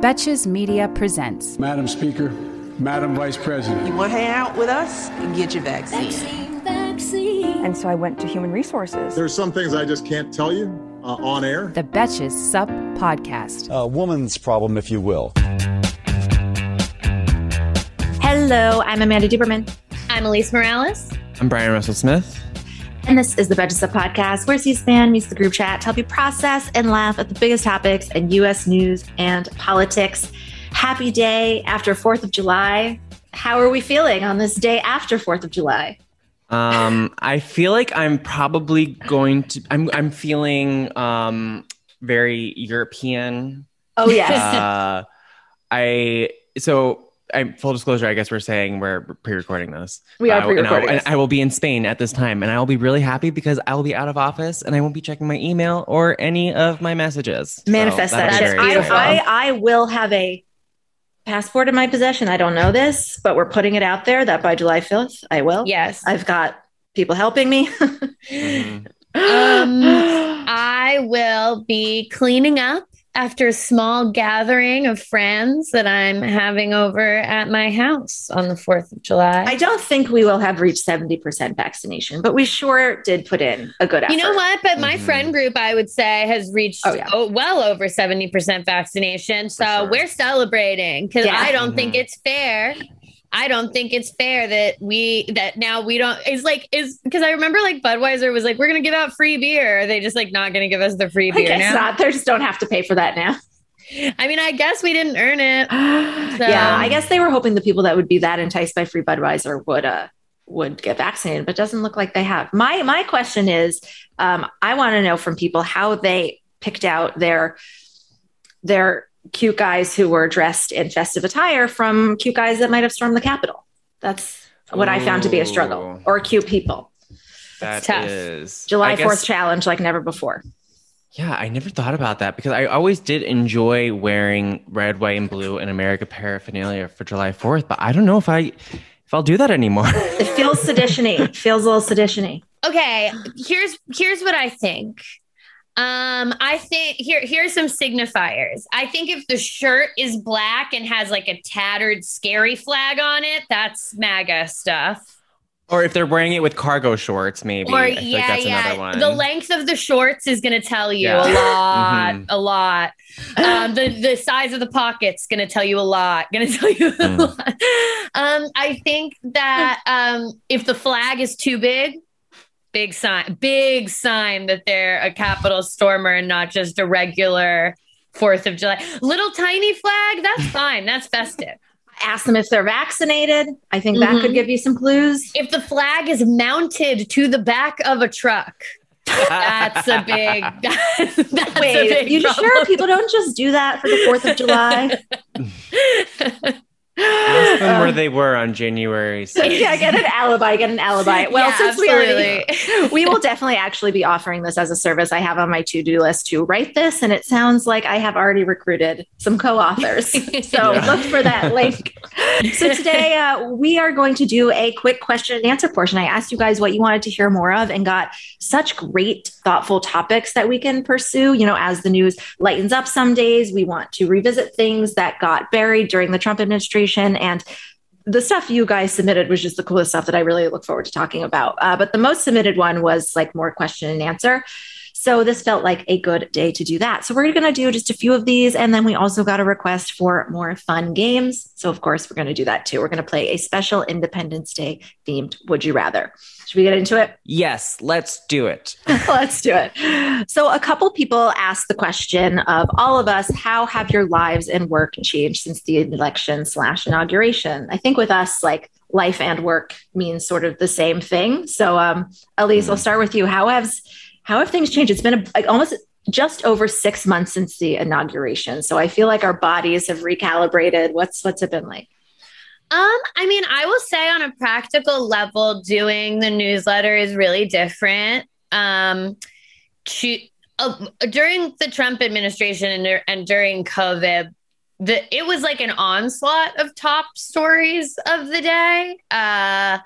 Betches Media presents. Madam Speaker, Madam Vice President. You want to hang out with us and get your vaccine. Vaccine, vaccine. And so I went to human resources. There's some things I just can't tell you uh, on air. The Betches Sup Podcast. A woman's problem, if you will. Hello, I'm Amanda Duberman. I'm Alise Morales. I'm Bryan Russell Smith. And this is the Betches Sup Podcast, where C-SPAN meets the group chat to help you process and laugh at the biggest topics in U.S. news and politics. Happy day after 4th of July. How are we feeling on this day after 4th of July? Um, I feel like I'm probably going to. I'm. I'm feeling um very European. Oh yes. Uh, I so. I, full disclosure, I guess we're saying we're pre-recording this. We are pre-recording and I, and I will be in Spain at this time, and I will be really happy because I will be out of office, and I won't be checking my email or any of my messages. Manifest that'll that be shit. I. I, I will have a passport in my possession. I don't know this, but we're putting it out there that by July 5th, I will. Yes. I've got people helping me. Mhm. Um, I will be cleaning up after a small gathering of friends that I'm having over at my house on the 4th of July. I don't think we will have reached 70% vaccination, but we sure did put in a good effort. you know what? But my Mhm. friend group, I would say, has reached Oh, yeah. oh, well over 70% vaccination. So sure. we're celebrating because Yeah. I don't think Mhm. it's fair. I don't think it's fair that we that now we don't it's like is because I remember like Budweiser was like we're gonna give out free beer. Are they just like not gonna give us the free I beer guess now? not. They just don't have to pay for that now. I mean, I guess we didn't earn it. yeah, I guess they were hoping the people that would be that enticed by free Budweiser would uh would get vaccinated, but doesn't look like they have. My my question is, um, I want to know from people how they picked out their their cute guys who were dressed in festive attire from cute guys that might have stormed the Capitol. That's what I found to be a struggle, or cute people. That tough. is- July Fourth challenge like never before. Yeah, I never thought about that because I always did enjoy wearing red, white, and blue and America paraphernalia for July Fourth, but I don't know if I if I'll do that anymore. It feels seditiony. It feels a little seditiony. Okay, here's here's what I think. Um, I think here here's some signifiers. I think if the shirt is black and has like a tattered scary flag on it, that's MAGA stuff. or if they're wearing it with cargo shorts, maybe. Or feel like yeah, yeah. The length of the shorts is going to tell you Yeah. a lot, Mhm. a lot. Um, the the size of the pockets going to tell you a lot. Going to tell you a Mm. lot. Um, I think that um, if the flag is too big, big sign, big sign that they're a Capitol stormer and not just a regular Fourth of July. Little tiny flag, that's fine. That's festive. Ask them if they're vaccinated. I think that Mhm. could give you some clues. If the flag is mounted to the back of a truck, that's a big. That's, that's a Wait, big you problem. sure people don't just do that for the Fourth of July? Ask them where Uh, they were on January 6th. yeah, get an alibi. Get an alibi. Well, Yeah, since we already, absolutely. we will definitely actually be offering this as a service. I have on my to-do list to write this, and it sounds like I have already recruited some co-authors. So Yeah. look for that link. So today uh, we are going to do a quick question and answer portion. I asked you guys what you wanted to hear more of, and got such great, thoughtful topics that we can pursue. You know, as the news lightens up, some days we want to revisit things that got buried during the Trump administration and the stuff you guys submitted was just the coolest stuff that I really look forward to talking about. Uh, but the most submitted one was like more question and answer. So this felt like a good day to do that. So we're going to do just a few of these. And then we also got a request for more fun games. So, of course, we're going to do that too. We're going to play a special Independence Day themed Would You Rather. Should we get into it? Yes, let's do it. let's do it. So, a couple people asked the question of all of us how have your lives and work changed since the election slash inauguration? I think with us, like life and work means sort of the same thing. So, um, Alise, mm. I'll start with you. How has how have things changed? It's been a, like almost just over six months since the inauguration, so I feel like our bodies have recalibrated. What's what's it been like? Um, I mean, I will say on a practical level, doing the newsletter is really different. Um, to, uh, during the Trump administration and, and during COVID, the it was like an onslaught of top stories of the day. Uh,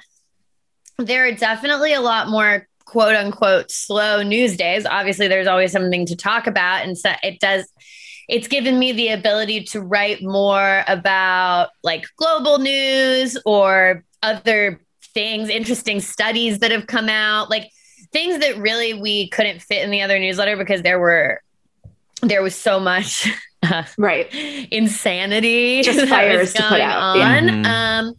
there are definitely a lot more quote unquote slow news days. Obviously, there's always something to talk about, and so it does it's given me the ability to write more about like global news or other things, interesting studies that have come out, like things that really we couldn't fit in the other newsletter because there were there was so much uh, right insanity just fires to put out on. Yeah. Um,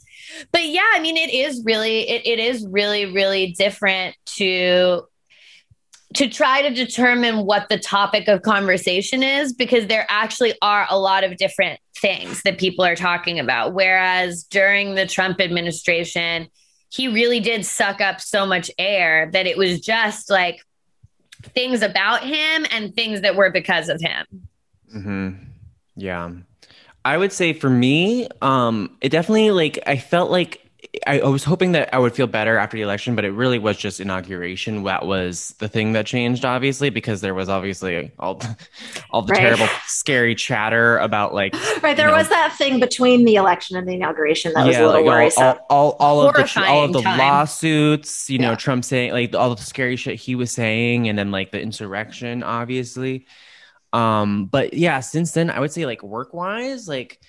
but yeah, I mean, it is really it, it is really really different to to try to determine what the topic of conversation is because there actually are a lot of different things that people are talking about. Whereas during the Trump administration, he really did suck up so much air that it was just like things about him and things that were because of him. Mm-hmm. Yeah. I would say for me, um, it definitely like I felt like I, I, was hoping that I would feel better after the election, but it really was just inauguration. That was the thing that changed, obviously, because there was obviously all, all the right. terrible, scary chatter about like. Right, there was know, that thing between the election and the inauguration that yeah, was a little like worrisome. All, all, all, all of the all of the time. lawsuits, you yeah. know, Trump saying like all the scary shit he was saying, and then like the insurrection, obviously. Um, but yeah, since then, I would say like work wise, like.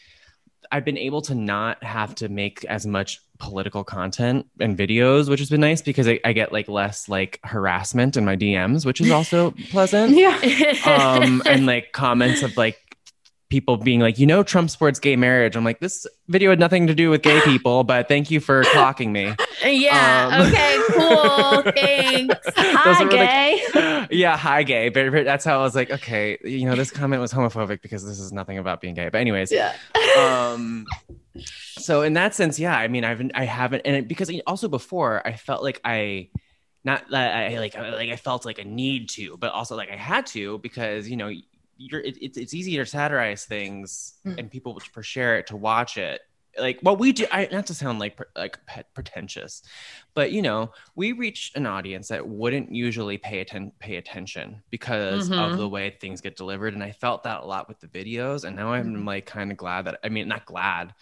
I've been able to not have to make as much political content and videos, which has been nice because I, I, get like less like harassment in my DMs, which is also pleasant. Yeah. um, and like comments of like people being like, you know, Trump supports gay marriage. I'm like, this video had nothing to do with gay people, but thank you for clocking me. Yeah. Um, okay. Cool. Thanks. Hi, gay. Like, yeah. Hi, gay. But, but that's how I was like, okay, you know, this comment was homophobic because this is nothing about being gay. But anyways. Yeah. um so in that sense, yeah, I mean, I've I haven't, and it, because also before I felt like I, not that I like like I felt like a need to, but also like I had to because you know you're it, it's it's easy to satirize things mm. and people for share it to watch it like what we do I, not to sound like like pretentious but you know we reach an audience that wouldn't usually pay atten- pay attention because mm-hmm. of the way things get delivered and i felt that a lot with the videos and now i'm mm-hmm. like kind of glad that i mean not glad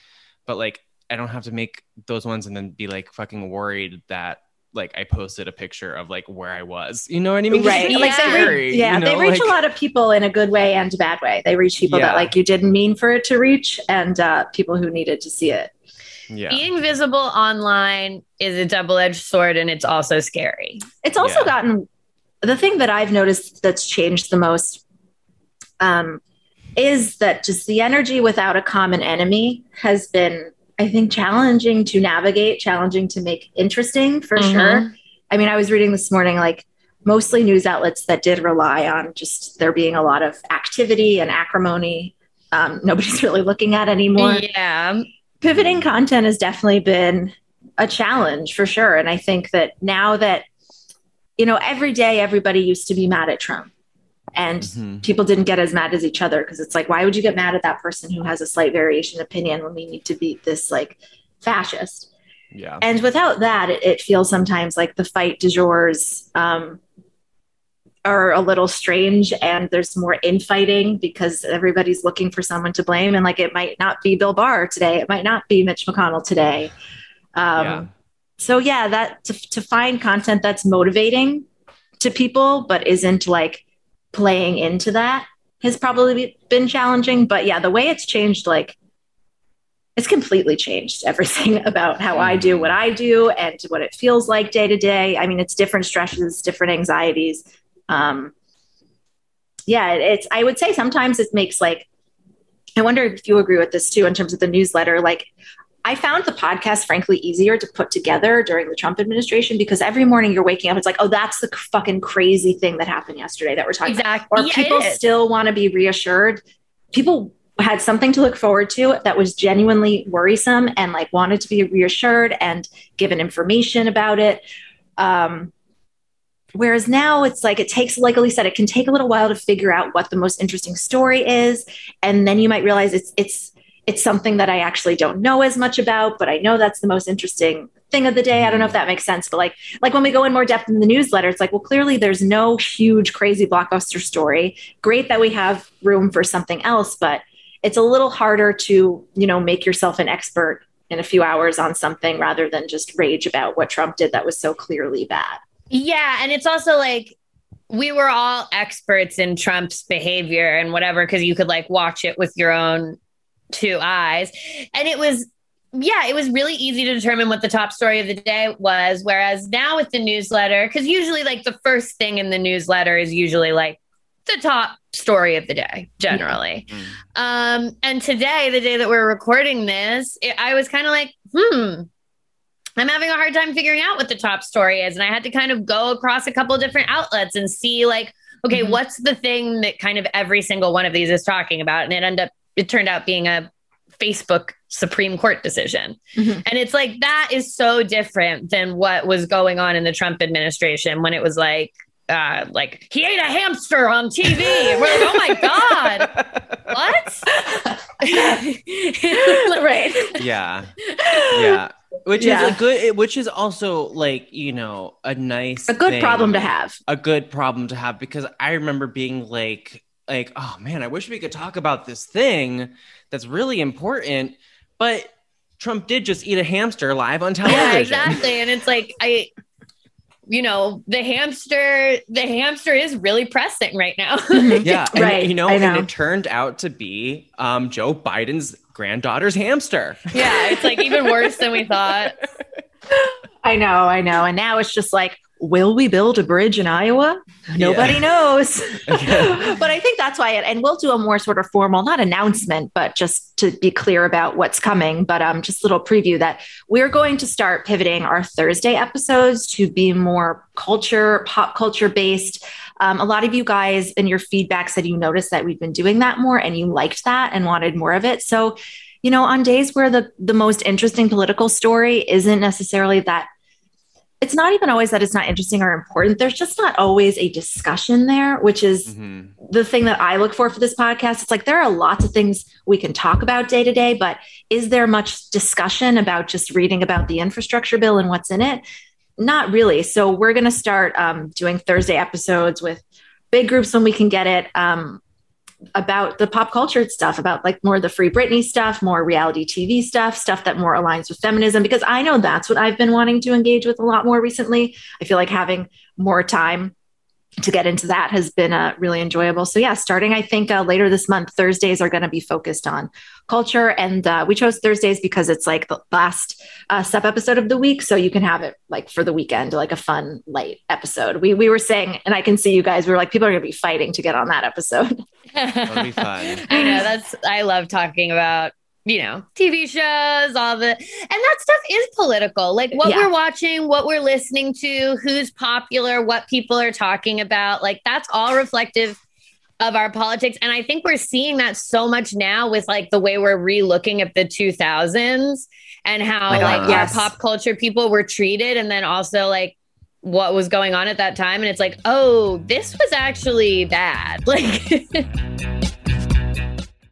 but like I don't have to make those ones and then be like fucking worried that like I posted a picture of like where I was. You know what I mean? Right. Yeah. Like they reach, yeah, you know? they reach like, a lot of people in a good way and a bad way. They reach people yeah. that like you didn't mean for it to reach and uh, people who needed to see it. Yeah. Being visible online is a double-edged sword and it's also scary. It's also yeah. gotten the thing that I've noticed that's changed the most um, is that just the energy without a common enemy has been, I think, challenging to navigate, challenging to make interesting for mm-hmm. sure. I mean, I was reading this morning, like mostly news outlets that did rely on just there being a lot of activity and acrimony. Um, nobody's really looking at anymore. Yeah. Pivoting content has definitely been a challenge for sure. And I think that now that, you know, every day everybody used to be mad at Trump and mm-hmm. people didn't get as mad as each other because it's like why would you get mad at that person who has a slight variation opinion when we need to beat this like fascist? Yeah. And without that it, it feels sometimes like the fight du jours um, are a little strange and there's more infighting because everybody's looking for someone to blame. And like it might not be bill barr today. It might not be mitch mcconnell today. Um, yeah. so yeah that to, to find content that's motivating to people but isn't like playing into that has probably been challenging. But yeah, the way it's changed, like it's completely changed everything about how I do what I do and what it feels like day to day. I mean, it's different stresses, different anxieties. Um, yeah, it's, I would say sometimes it makes like, I wonder if you agree with this too, in terms of the newsletter. Like, I found the podcast, frankly, easier to put together during the Trump administration because every morning you're waking up, it's like, oh, that's the fucking crazy thing that happened yesterday that we're talking Exactly. about. Or Yeah, people still want to be reassured. People had something to look forward to that was genuinely worrisome and like wanted to be reassured and given information about it. Um, Whereas now it's like it takes, like Alise said, it can take a little while to figure out what the most interesting story is, and then you might realize it's it's it's something that I actually don't know as much about, but I know that's the most interesting thing of the day. I don't know if that makes sense, but like like when we go in more depth in the newsletter, it's like, well, clearly there's no huge crazy blockbuster story. Great that we have room for something else, but it's a little harder to you know make yourself an expert in a few hours on something rather than just rage about what Trump did that was so clearly bad. Yeah, and it's also like we were all experts in Trump's behavior and whatever because you could like watch it with your own two eyes. And it was yeah, it was really easy to determine what the top story of the day was whereas now with the newsletter cuz usually like the first thing in the newsletter is usually like the top story of the day generally. Um and today the day that we're recording this, it, I was kind of like, "Hmm, I'm having a hard time figuring out what the top story is. And I had to kind of go across a couple of different outlets and see like, okay, what's the thing that kind of every single one of these is talking about? And it ended up, it turned out being a Facebook Supreme Court decision. And it's like, that is so different than what was going on in the Trump administration when it was like, uh, like he ate a hamster on TV. And we're like, oh my God, what? right. yeah yeah which Yeah. is a good which is also like you know a nice A good thing. problem to have. a good problem to have because i remember being like like oh man i wish we could talk about this thing that's really important but trump did just eat a hamster live on television Yeah, exactly. And it's like I you know, the hamster the hamster is really pressing right now. yeah and, Right, you know, know. and it turned out to be um joe biden's granddaughter's hamster yeah, it's like even worse than we thought. I know, I know. And now it's just like, will we build a bridge in Iowa? Nobody knows. but I think that's why it, and we'll do a more sort of formal, not announcement, but just to be clear about what's coming. But um, just a little preview that we're going to start pivoting our Thursday episodes to be more culture, pop culture based. Um, a lot of you guys in your feedback said you noticed that we've been doing that more and you liked that and wanted more of it. So, you know, on days where the the most interesting political story isn't necessarily that it's not even always that it's not interesting or important. There's just not always a discussion there, which is Mhm. the thing that I look for for this podcast. It's like there are lots of things we can talk about day to day, but is there much discussion about just reading about the infrastructure bill and what's in it? Not really. So we're going to start um, doing Thursday episodes with big groups when we can get it. Um, about the pop culture stuff, about like more of the free Britney stuff, more reality TV stuff, stuff that more aligns with feminism, because I know that's what I've been wanting to engage with a lot more recently. I feel like having more time to get into that has been uh, really enjoyable. So yeah, starting I think uh, later this month, Thursdays are going to be focused on culture, and uh, we chose Thursdays because it's like the last uh, Sup episode of the week, so you can have it like for the weekend, like a fun light episode. We we were saying, and I can see you guys. We were like, people are going to be fighting to get on that episode. That'll be fun. I know that's I love talking about you know TV shows, all the and that stuff is political. Like what Yeah. we're watching, what we're listening to, who's popular, what people are talking about. Like that's all reflective of our politics. And I think we're seeing that so much now with like the way we're re-looking at the 2000s and how God, like yes. our pop culture people were treated, and then also like what was going on at that time. And it's like, oh, this was actually bad. Like.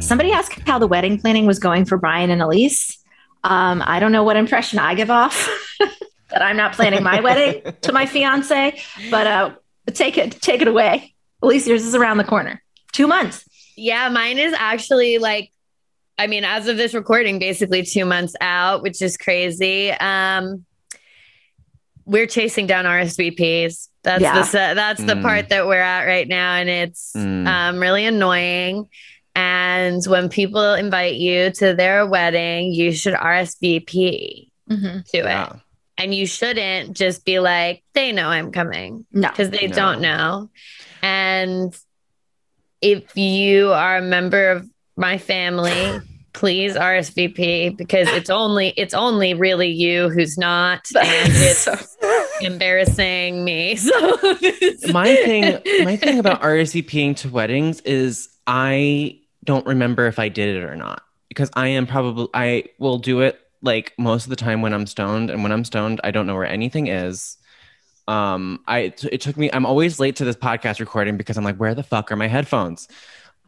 Somebody asked how the wedding planning was going for Bryan and Alise. Um, I don't know what impression I give off that I'm not planning my wedding to my fiance, but uh, take it, take it away. Alise, yours is around the corner. Two months. Yeah, mine is actually like, I mean, as of this recording, basically two months out, which is crazy. Um, we're chasing down RSVPs. That's Yeah. the that's the Mm. part that we're at right now, and it's Mm. um, really annoying. And when people invite you to their wedding, you should RSVP Mhm. to Yeah. it, and you shouldn't just be like, "They know I'm coming." No. because they No. don't know. And if you are a member of my family, please RSVP because it's only it's only really you who's not, and it's embarrassing me. So my thing my thing about RSVPing to weddings is I don't remember if I did it or not because I am probably I will do it like most of the time when I'm stoned and when I'm stoned I don't know where anything is. Um I it took me I'm always late to this podcast recording because I'm like where the fuck are my headphones?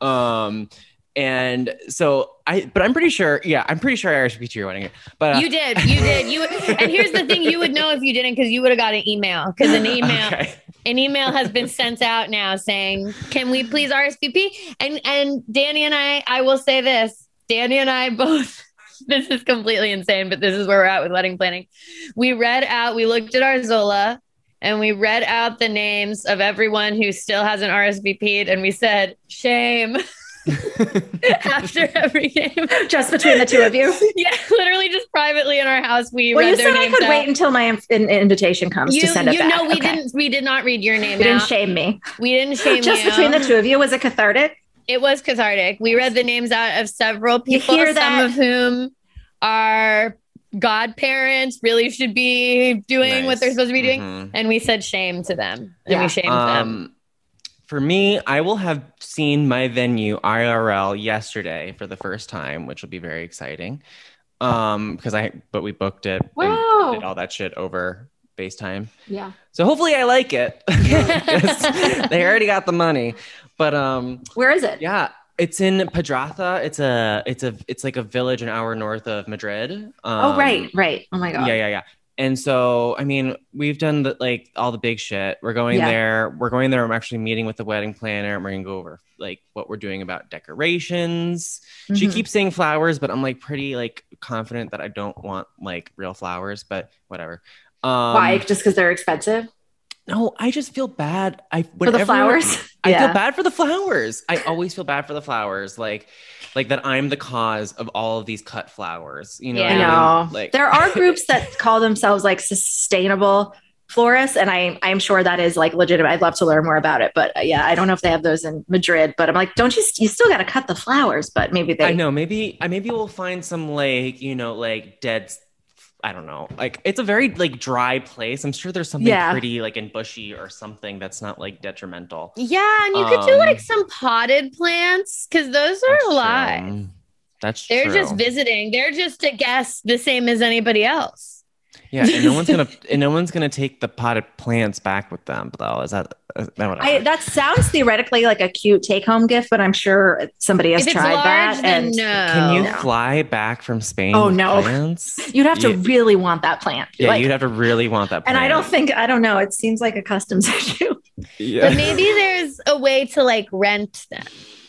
Um and so I but I'm pretty sure yeah I'm pretty sure I RSVP'd to your wedding. But uh, you did, you did, you. And here's the thing: you would know if you didn't because you would have got an email because an email. okay. An email has been sent out now saying, "Can we please RSVP?" And and Danny and I, I will say this: Danny and I both. This is completely insane, but this is where we're at with wedding planning. We read out, we looked at our Zola, and we read out the names of everyone who still hasn't RSVP'd, and we said, "Shame." After every game, Just between the two of you. yeah, literally just privately in our house, we Well, read you their said I could out. wait until my in- invitation comes you, to send it you back. know, we Okay. didn't, we did not read your name. You didn't shame me. We didn't shame Just you. between the two of you, was it cathartic? It was cathartic. We read the names out of several people, some that? of whom are godparents, really should be doing what they're supposed to be doing. Mhm. And we said shame to them. And Yeah. we shamed them. Um, for me, I will have seen my venue IRL yesterday for the first time, which will be very exciting. Um, because I but we booked it Wow. did all that shit over FaceTime. Yeah. So hopefully I like it. they already got the money. But um Where is it? yeah, it's in Pedraza. It's a it's a it's like a village an hour north of Madrid. Um, oh, right, right. Oh my God. yeah, yeah, yeah. And so, I mean, we've done the, like all the big shit. We're going Yeah. there. We're going there. I'm actually meeting with the wedding planner, and we're gonna go over like what we're doing about decorations. She Mhm. keeps saying flowers, but I'm like pretty like confident that I don't want like real flowers. But whatever. Um, Why? Just because they're expensive No, I just feel bad. I for the flowers? I feel bad for the flowers. I always feel bad for the flowers. Like, like that I'm the cause of all of these cut flowers. You know, Yeah. I I know. mean? Like there are groups that call themselves like sustainable florists, and I I'm sure that is like legitimate. I'd love to learn more about it, but uh, yeah, I don't know if they have those in Madrid. But I'm like, don't you? You still got to cut the flowers, but maybe they. I know. Maybe I maybe we'll find some like you know like dead. I don't know. Like it's a very like dry place. I'm sure there's something Yeah. pretty like and bushy or something that's not like detrimental. Yeah, and you could do Um, like some potted plants because those are That's alive. true. That's They're true. just visiting. They're just a guest, the same as anybody else. Yeah, and no one's gonna and no one's gonna take the potted plants back with them. Though is that, is that whatever? I, that sounds theoretically like a cute take-home gift, but I'm sure somebody has If it's tried large, that. then and no. Can you No. fly back from Spain? Oh, no. plants? you'd have to Yeah. really want that plant. Yeah, Like- you'd have to really want that. Plant. And I don't think I don't know. It seems like a customs issue. Yeah. But maybe there's a way to like rent them,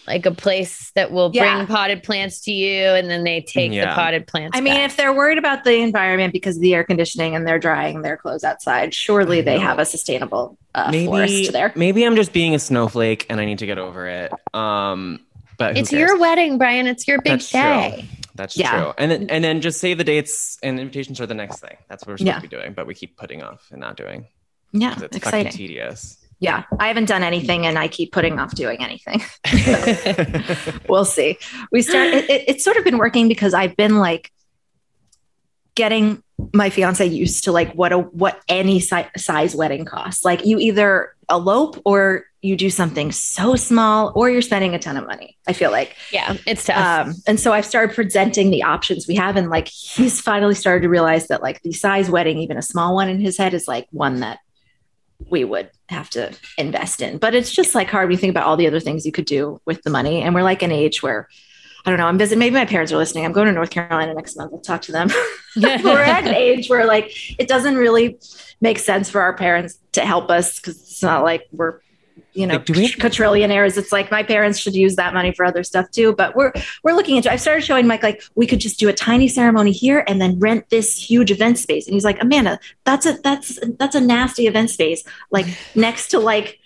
like a place that will Yeah. bring potted plants to you, and then they take the potted plants. I mean, back. if they're worried about the environment because of the air conditioning and they're drying their clothes outside, surely they have a sustainable uh, maybe forest there. maybe I'm just being a snowflake and I need to get over it. Um, but it's your wedding, Bryan. It's your big That's true. day. That's Yeah. true. And then and then just save the dates and invitations are the next thing. That's what we're supposed Yeah. to be doing, but we keep putting off and not doing. Yeah, It's exciting. fucking tedious. Yeah, I haven't done anything and I keep putting off doing anything. we'll see. We start. It, it, it's sort of been working because I've been like getting my fiance used to like what a what any si- size wedding costs. Like you either elope or you do something so small or you're spending a ton of money. I feel like. Yeah, it's tough. Um, and so I've started presenting the options we have, and like he's finally started to realize that like the size wedding, even a small one in his head, is like one that we would have to invest in. But it's just like hard when you think about all the other things you could do with the money. And we're like an age where I don't know, I'm visiting, maybe my parents are listening. I'm going to North Carolina next month. I'll talk to them. we're at an age where like it doesn't really make sense for our parents to help us because it's not like we're you know Like, do we- quadrillionaires. It's like my parents should use that money for other stuff too. But we're we're looking into i've started showing mike like we could just do a tiny ceremony here and then rent this huge event space. And he's like amanda that's a that's that's a nasty event space like next to like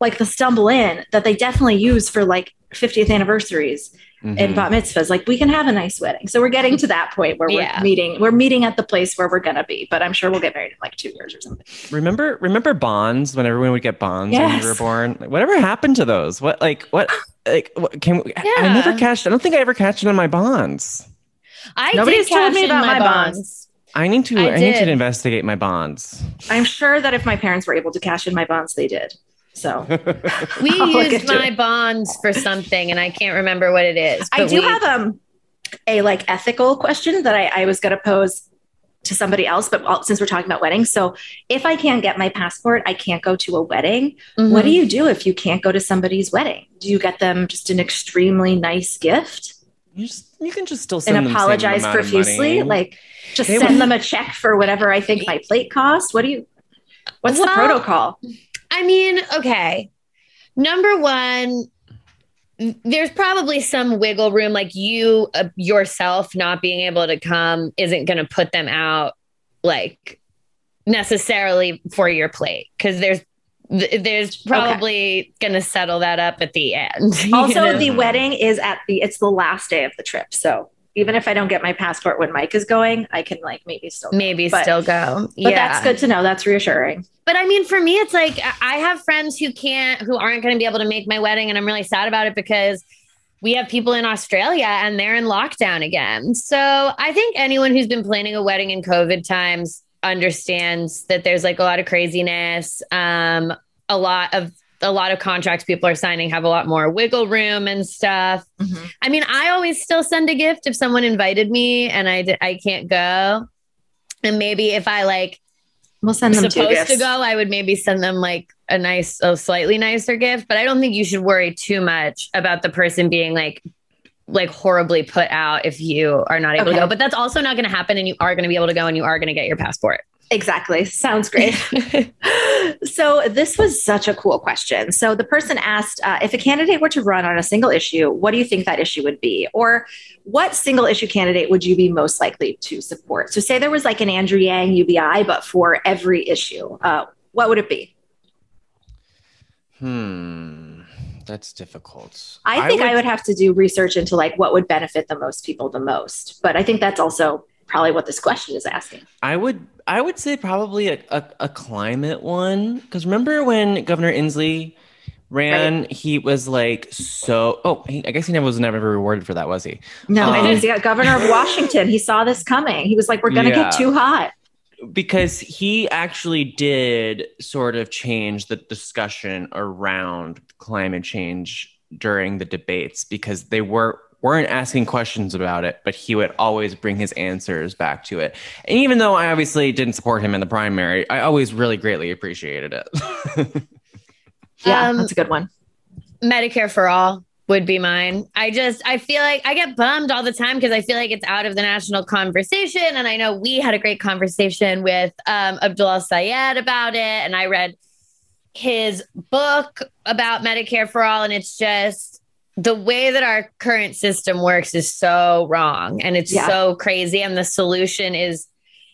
like the stumble in that they definitely use for like 50th anniversaries and Mhm. bat mitzvahs. Like we can have a nice wedding. So we're getting to that point where Yeah. we're meeting. We're meeting at the place where we're gonna be. But I'm sure we'll get married in like two years or something. Remember remember bonds when everyone would get bonds when Yes. you were born? Like, whatever happened to those? What like what like what can we, I never cashed I don't think I ever cashed in on my bonds. I Nobody's told me about my bonds. I need to I I, need to investigate my bonds. I'm sure that if my parents were able to cash in my bonds, they did. So We I'll used my it. bonds for something, and I can't remember what it is. I do we- have um a like ethical question that I, I was gonna pose to somebody else, but well, since we're talking about weddings, so if I can't get my passport, I can't go to a wedding. What do Mhm. you do if you can't go to somebody's wedding? Do you get them just an extremely nice gift You just you can just still send and them the same apologize of profusely? money. Like just They send would- them a check for whatever I think my plate costs. What do you what's the protocol? I mean, okay. Number one, there's probably some wiggle room. Like you uh, yourself not being able to come isn't going to put them out like necessarily for your plate because there's th- there's probably going to settle that up at the end. Also, know? the wedding is at the it's the last day of the trip. So even if I don't get my passport when Mike is going, I can like maybe still go. maybe But- still go. But that's good to know. That's reassuring. But I mean, for me, it's like I- I have friends who can't, who aren't going to be able to make my wedding, and I'm really sad about it because we have people in Australia and they're in lockdown again. So I think anyone who's been planning a wedding in COVID times understands that there's like a lot of craziness. Um, a lot of a lot of contracts people are signing have a lot more wiggle room and stuff. Mm-hmm. I mean, I always still send a gift if someone invited me and I d- I can't go. And maybe if I like We'll send them supposed to go, I would maybe send them like a nice, a slightly nicer gift. But I don't think you should worry too much about the person being like like horribly put out if you are not able Okay. to go. But that's also not going to happen, and you are going to be able to go, and you are going to get your passport. Exactly. Sounds great. so, this was such a cool question. So, the person asked uh, if a candidate were to run on a single issue, what do you think that issue would be? Or what single issue candidate would you be most likely to support? So, say there was like an Andrew Yang UBI, but for every issue, uh, what would it be? Hmm, that's difficult. I think I would, have to do research into like what would benefit the most people the most. But I think that's also probably what this question is asking. I would I would say probably a, a, a climate one because remember when Governor Inslee ran, he was like so. Oh, he, I guess he never was never rewarded for that, was he? No, Um, and he's governor of Washington. He saw this coming. He was like, we're going to Yeah. get too hot. because he actually did sort of change the discussion around climate change during the debates because they were weren't asking questions about it but he would always bring his answers back to it and even though i obviously didn't support him in the primary i always really greatly appreciated it Yeah, Um, that's a good one. Medicare for all would be mine. I just I feel like I get bummed all the time because I feel like it's out of the national conversation. And I know we had a great conversation with um, Abdul Sayed about it, and I read his book about Medicare for all, and it's just the way that our current system works is so wrong and it's Yeah. so crazy, and the solution is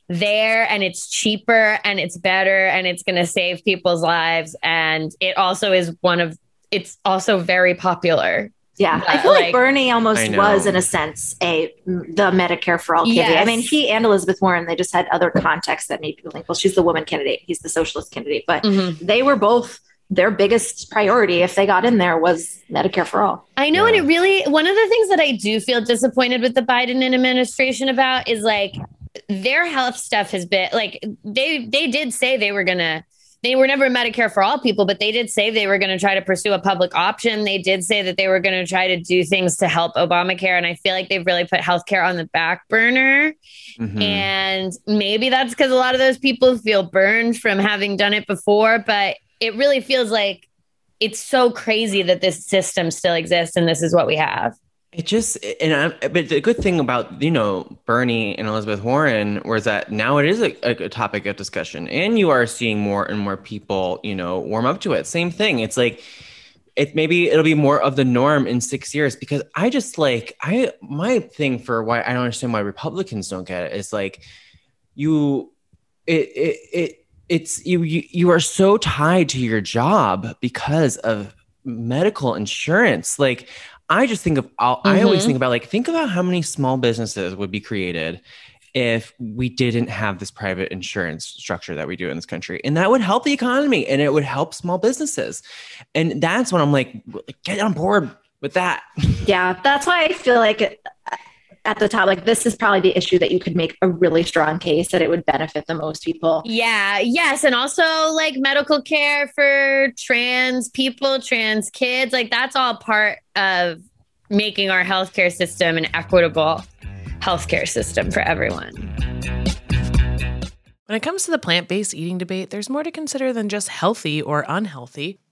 there and it's cheaper and it's better and it's going to save people's lives and it also is one of it's also very popular Yeah, I Uh, feel like, like- Bernie almost was, in a sense, a the Medicare for all candidate. I mean, he and Elizabeth Warren, they just had other contexts that made people think, well, she's the woman candidate, he's the socialist candidate, but Mhm. they were both their biggest priority if they got in there was Medicare for all. I know, and it really one of the things that I do feel disappointed with the Biden administration about is like their health stuff has been like they they did say they were gonna they were never Medicare for all people, but they did say they were going to try to pursue a public option. They did say that they were going to try to do things to help Obamacare, and I feel like they've really put healthcare on the back burner. Mhm. And maybe that's because a lot of those people feel burned from having done it before, but it really feels like it's so crazy that this system still exists and this is what we have. It just and I, but the good thing about you know Bernie and Elizabeth Warren was that now it is a, a, topic of discussion, and you are seeing more and more people you know warm up to it. Same thing. It's like it maybe it'll be more of the norm in six years because I just like I my thing for why I don't understand why Republicans don't get it is like you it it it it's you you you are so tied to your job because of medical insurance. Like i just think of I'll- i always Mhm. think about like think about how many small businesses would be created if we didn't have this private insurance structure that we do in this country. And that would help the economy and it would help small businesses. And that's when i'm like get on board with that. Yeah, that's why I feel like at the top, like this is probably the issue that you could make a really strong case that it would benefit the most people. Yeah, yes. And also like medical care for trans people, trans kids. Like that's all part of making our healthcare system an equitable healthcare system for everyone. When it comes to the plant based eating debate, there's more to consider than just healthy or unhealthy.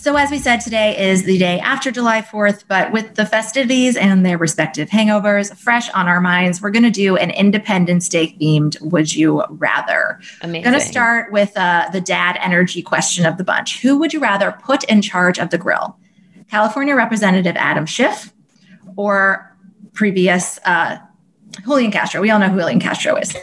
So, as we said, today is the day after July 4th, but with the festivities and their respective hangovers fresh on our minds, we're going to do an Independence Day themed Would You Rather. Amazing. Going to start with uh, the dad energy question of the bunch. Who would you rather put in charge of the grill? California Representative Adam Schiff or previous uh, Julian Castro? We all know who Julian Castro is.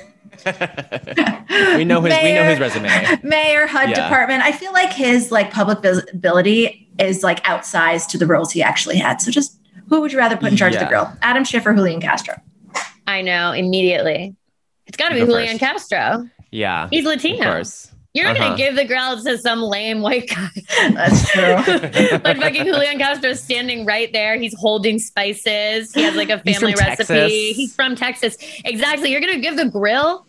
We know his we know his resume. Mayor, HUD Yeah. department. I feel like his like public visibility is like outsized to the roles he actually had. So just who would you rather put in charge of the grill? Adam Schiff or Julian Castro? I know immediately. It's got to be Julian first. Castro. Yeah, He's Latino. Of course. You're not Uh-huh. gonna give the grill to some lame white guy. That's true. like fucking Julian Castro is standing right there. He's holding spices. He has like a He's family recipe. Texas. He's from Texas. Exactly. You're gonna give the grill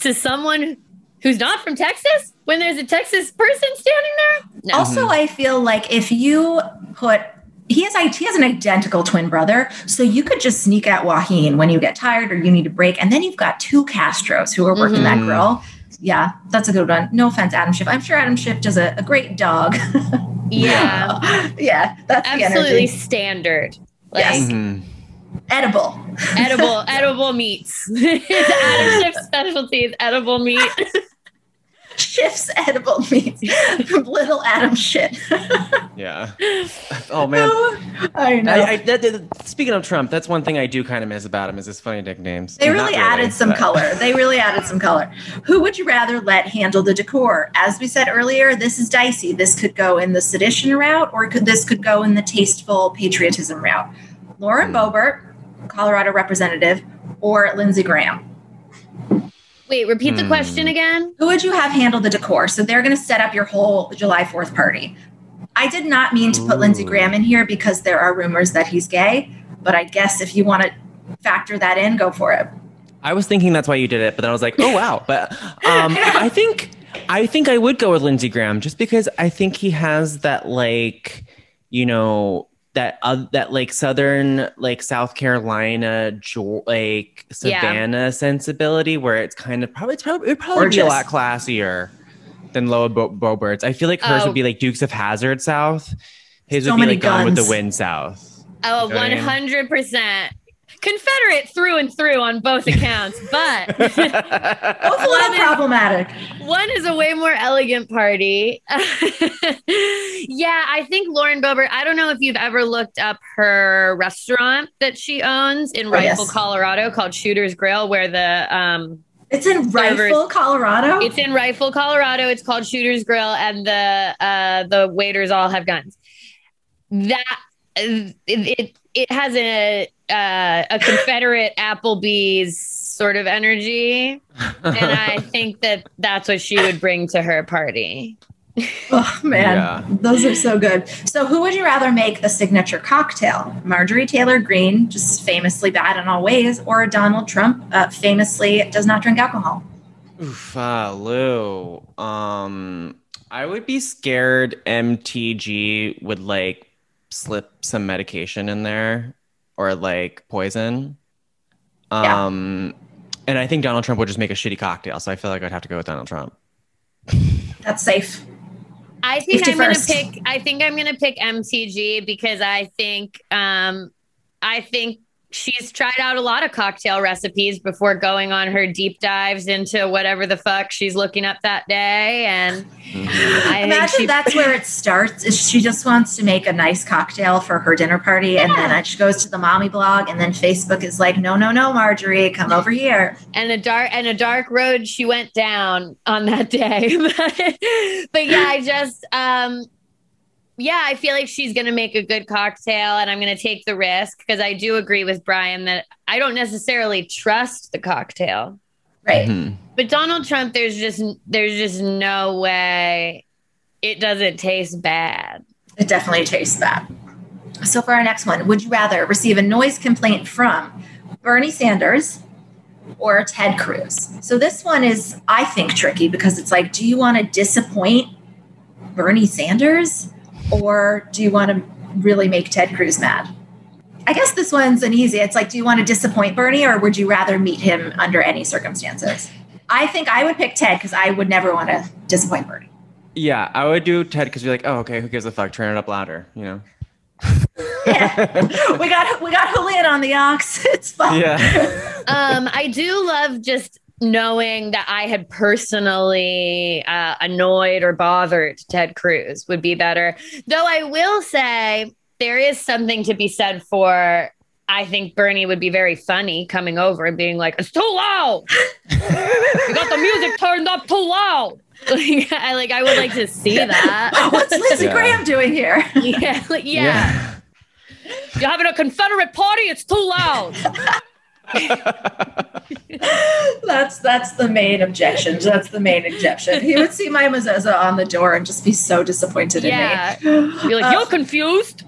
to someone who's not from Texas when there's a Texas person standing there? No. Also, I feel like if you put he has he has an identical twin brother, so you could just sneak out Joaquin when you get tired or you need a break, and then you've got two Castros who are working that Mhm. grill. Yeah, that's a good one. No offense, Adam Schiff. I'm sure Adam Schiff does a, a great dog. yeah. yeah, that's Absolutely energy. standard. Like Yes. Mhm. Edible. edible, edible meats. Adam Schiff's specialty is edible meat. Schiff's edible meats from Little Adam shit. Yeah. Oh man. I know. I, I, that, that- speaking of Trump, that's one thing I do kind of miss about him is his funny nicknames. They Not really added some but- color. They really added some color. Who would you rather let handle the decor? As we said earlier, this is dicey. This could go in the sedition route, or could this could go in the tasteful patriotism route. Lauren Hmm. Boebert, Colorado representative, or Lindsey Graham. Wait, repeat the Hmm. question again. Who would you have handle the decor? So they're going to set up your whole July 4th party. I did not mean to put Lindsey Graham in here because there are rumors that he's gay, but I guess if you want to factor that in, go for it. I was thinking that's why you did it, but then I was like, oh wow. But um, I think I think I would go with Lindsey Graham just because I think he has that like, you know, that uh, that like southern like South Carolina jo- like Yeah. Savannah sensibility where it's kind of probably it's probably it'd probably be a lot classier than Loa Bo- Boebert's. I feel like hers Oh. would be like Dukes of Hazzard South. His So would be many like Gone with the. Wind South. Oh, You know what I mean? 100%. Confederate through and through on both accounts, but Both a little One is- problematic. one is a way more elegant party. yeah, I think Lauren Boebert, I don't know if you've ever looked up her restaurant that she owns in Oh, Rifle, yes. Colorado called Shooter's Grill, where the um It's in Servers. Rifle, Colorado. it's in Rifle, Colorado. It's called Shooter's Grill, and the uh the waiters all have guns. That it it, it has a uh, a Confederate Applebee's sort of energy, and I think that that's what she would bring to her party. Oh man, Yeah. those are so good. So, who would you rather make the signature cocktail? Marjorie Taylor Greene, just famously bad in all ways, or Donald Trump, uh, famously does not drink alcohol? Oof, uh, Lou. Um, I would be scared MTG would like slip some medication in there or like poison. Yeah. Um, and I think Donald Trump would just make a shitty cocktail. So I feel like I'd have to go with Donald Trump. That's safe. I think Safety I'm gonna first. pick. I think I'm gonna pick MTG because I think um, I think she's tried out a lot of cocktail recipes before going on her deep dives into whatever the fuck she's looking up that day, and I Imagine she, that's where it starts. Is she just wants to make a nice cocktail for her dinner party, and then she goes to the mommy blog, and then Facebook is like, "No, no, no, Marjorie, come over here." and a dark and a dark road she went down on that day. but yeah, I just um yeah, I feel like she's going to make a good cocktail and I'm going to take the risk because I do agree with Bryan that I don't necessarily trust the cocktail. Right. Mhm. But Donald Trump there's just there's just no way it doesn't taste bad. It definitely tastes bad. So for our next one, would you rather receive a noise complaint from Bernie Sanders or Ted Cruz? So this one is, I think, tricky because it's like, do you want to disappoint Bernie Sanders or do you want to really make Ted Cruz mad? I guess this one's an easy. It's like, do you want to disappoint Bernie or would you rather meet him under any circumstances? I think I would pick Ted because I would never want to disappoint Bernie. Yeah, I would do Ted because you're like, oh, okay, who gives a fuck? Turn it up louder, you know? yeah. we got we got Julian on the aux. It's fun. Yeah. um, I do love just knowing that I had personally uh, annoyed or bothered Ted Cruz would be better. Though I will say there is something to be said for. I think Bernie would be very funny coming over and being like, "It's too loud. you got the music turned up too loud." Like I like I would like to see that. What's Lindsey Yeah. Graham doing here? Yeah, like, yeah. You're having a Confederate party. It's too loud. That's that's the main objection. That's the main objection. He would see my mezuzah on the door and just be so disappointed Yeah. in me. You're like, Uh, you're confused.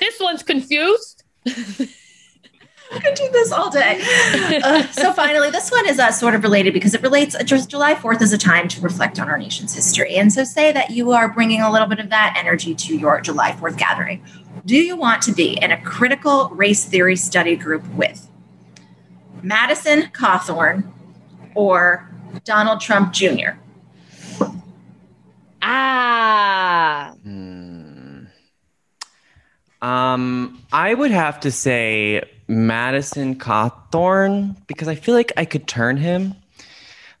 this one's confused. I could do this all day. Uh, so finally, this one is uh, sort of related because it relates. uh, just July Fourth is a time to reflect on our nation's history, and so say that you are bringing a little bit of that energy to your July Fourth gathering. Do you want to be in a critical race theory study group with Madison Cawthorn or Donald Trump Jr.? Ah. Um, I would have to say Madison Cawthorn because I feel like I could turn him,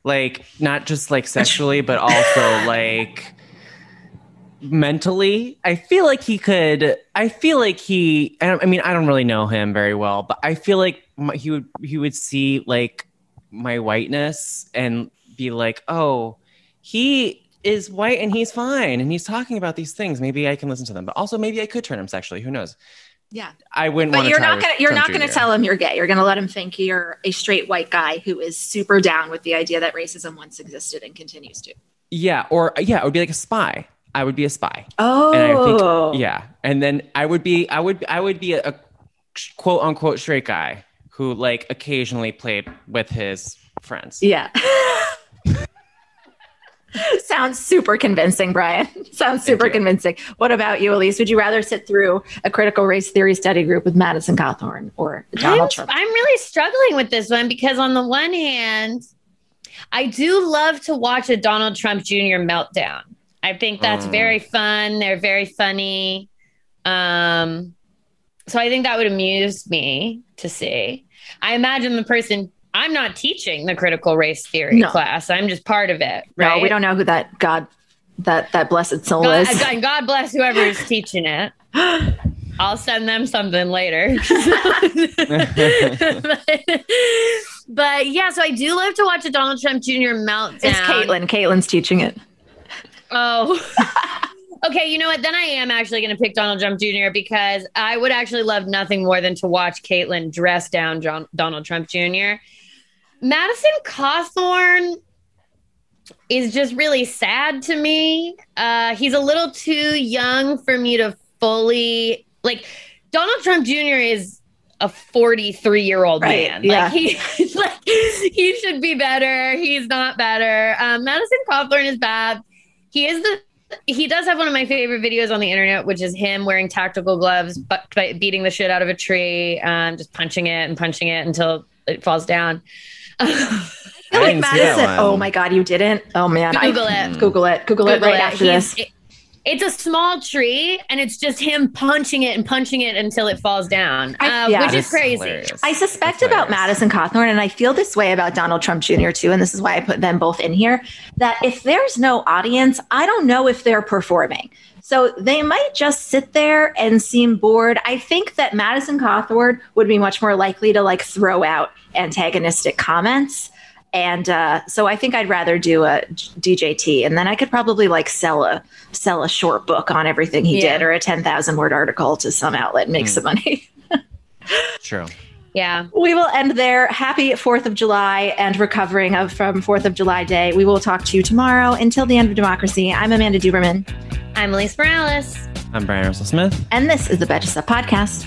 like not just like sexually, but also like mentally. I feel like he could. I feel like he. I, I mean, I don't really know him very well, but I feel like my, he would. He would see like my whiteness and be like, "Oh, he is white and he's fine and he's talking about these things. Maybe I can listen to them, but also maybe I could turn him sexually. Who knows? Yeah. I wouldn't But you're not gonna you're not gonna tell him you're gay. You're gonna let him think you're a straight white guy who is super down with the idea that racism once existed and continues to. Yeah, or yeah, it would be like a spy. I would be a spy. Oh. And I think oh. yeah, and then I would be I would I would be a, a quote unquote straight guy who like occasionally played with his friends. Yeah. Sounds super convincing, Bryan. Sounds super convincing. What about you, Alise? Would you rather sit through a critical race theory study group with Madison Cawthorn or Donald I'm, Trump? I'm really struggling with this one because, on the one hand, I do love to watch a Donald Trump Jr. meltdown. I think that's Mm. very fun. They're very funny. Um, so I think that would amuse me to see. I imagine the person. I'm not teaching the critical race theory No. class. I'm just part of it. Right? No, we don't know who that God, that that blessed soul God, is. God- God bless whoever is teaching it. I'll send them something later. but yeah, so I do love to watch a Donald Trump Jr. meltdown. It's Caitlin. Caitlin's teaching it. Oh. okay, you know what? Then I am actually going to pick Donald Trump Jr. because I would actually love nothing more than to watch Caitlyn dress down John- Donald Trump Jr. Madison Cawthorn is just really sad to me. Uh, he's a little too young for me to fully like. Donald Trump Jr. is a 43 year old Right, man. yeah. Like he, like he should be better. He's not better. Um, Madison Cawthorn is bad. He is the. He does have one of my favorite videos on the internet, which is him wearing tactical gloves, but, but beating the shit out of a tree, um, just punching it and punching it until it falls down. I feel like Madison. Oh my God, you didn't? Oh man. I- Google it. Google it. Google, it right after He's- this. it- it's a small tree, and it's just him punching it and punching it until it falls down, I- uh, yeah. which is That's crazy. I suspect about Madison Cawthorn, and I feel this way about Donald Trump Jr. too, and this is why I put them both in here. That if there's no audience, I don't know if they're performing. So they might just sit there and seem bored. I think that Madison Cawthorn would be much more likely to like throw out antagonistic comments. And uh, so I think I'd rather do a DJT, and then I could probably like sell a sell a short book on everything he Yeah. did, or a ten thousand word article to some outlet and make some money. True. Yeah. We will end there. Happy 4th of July and recovering of, from 4th of July Day. We will talk to you tomorrow. Until the end of democracy, I'm Amanda Duberman. I'm Alise Morales. I'm Bryan Russell Smith. And this is the Betches Sup Podcast.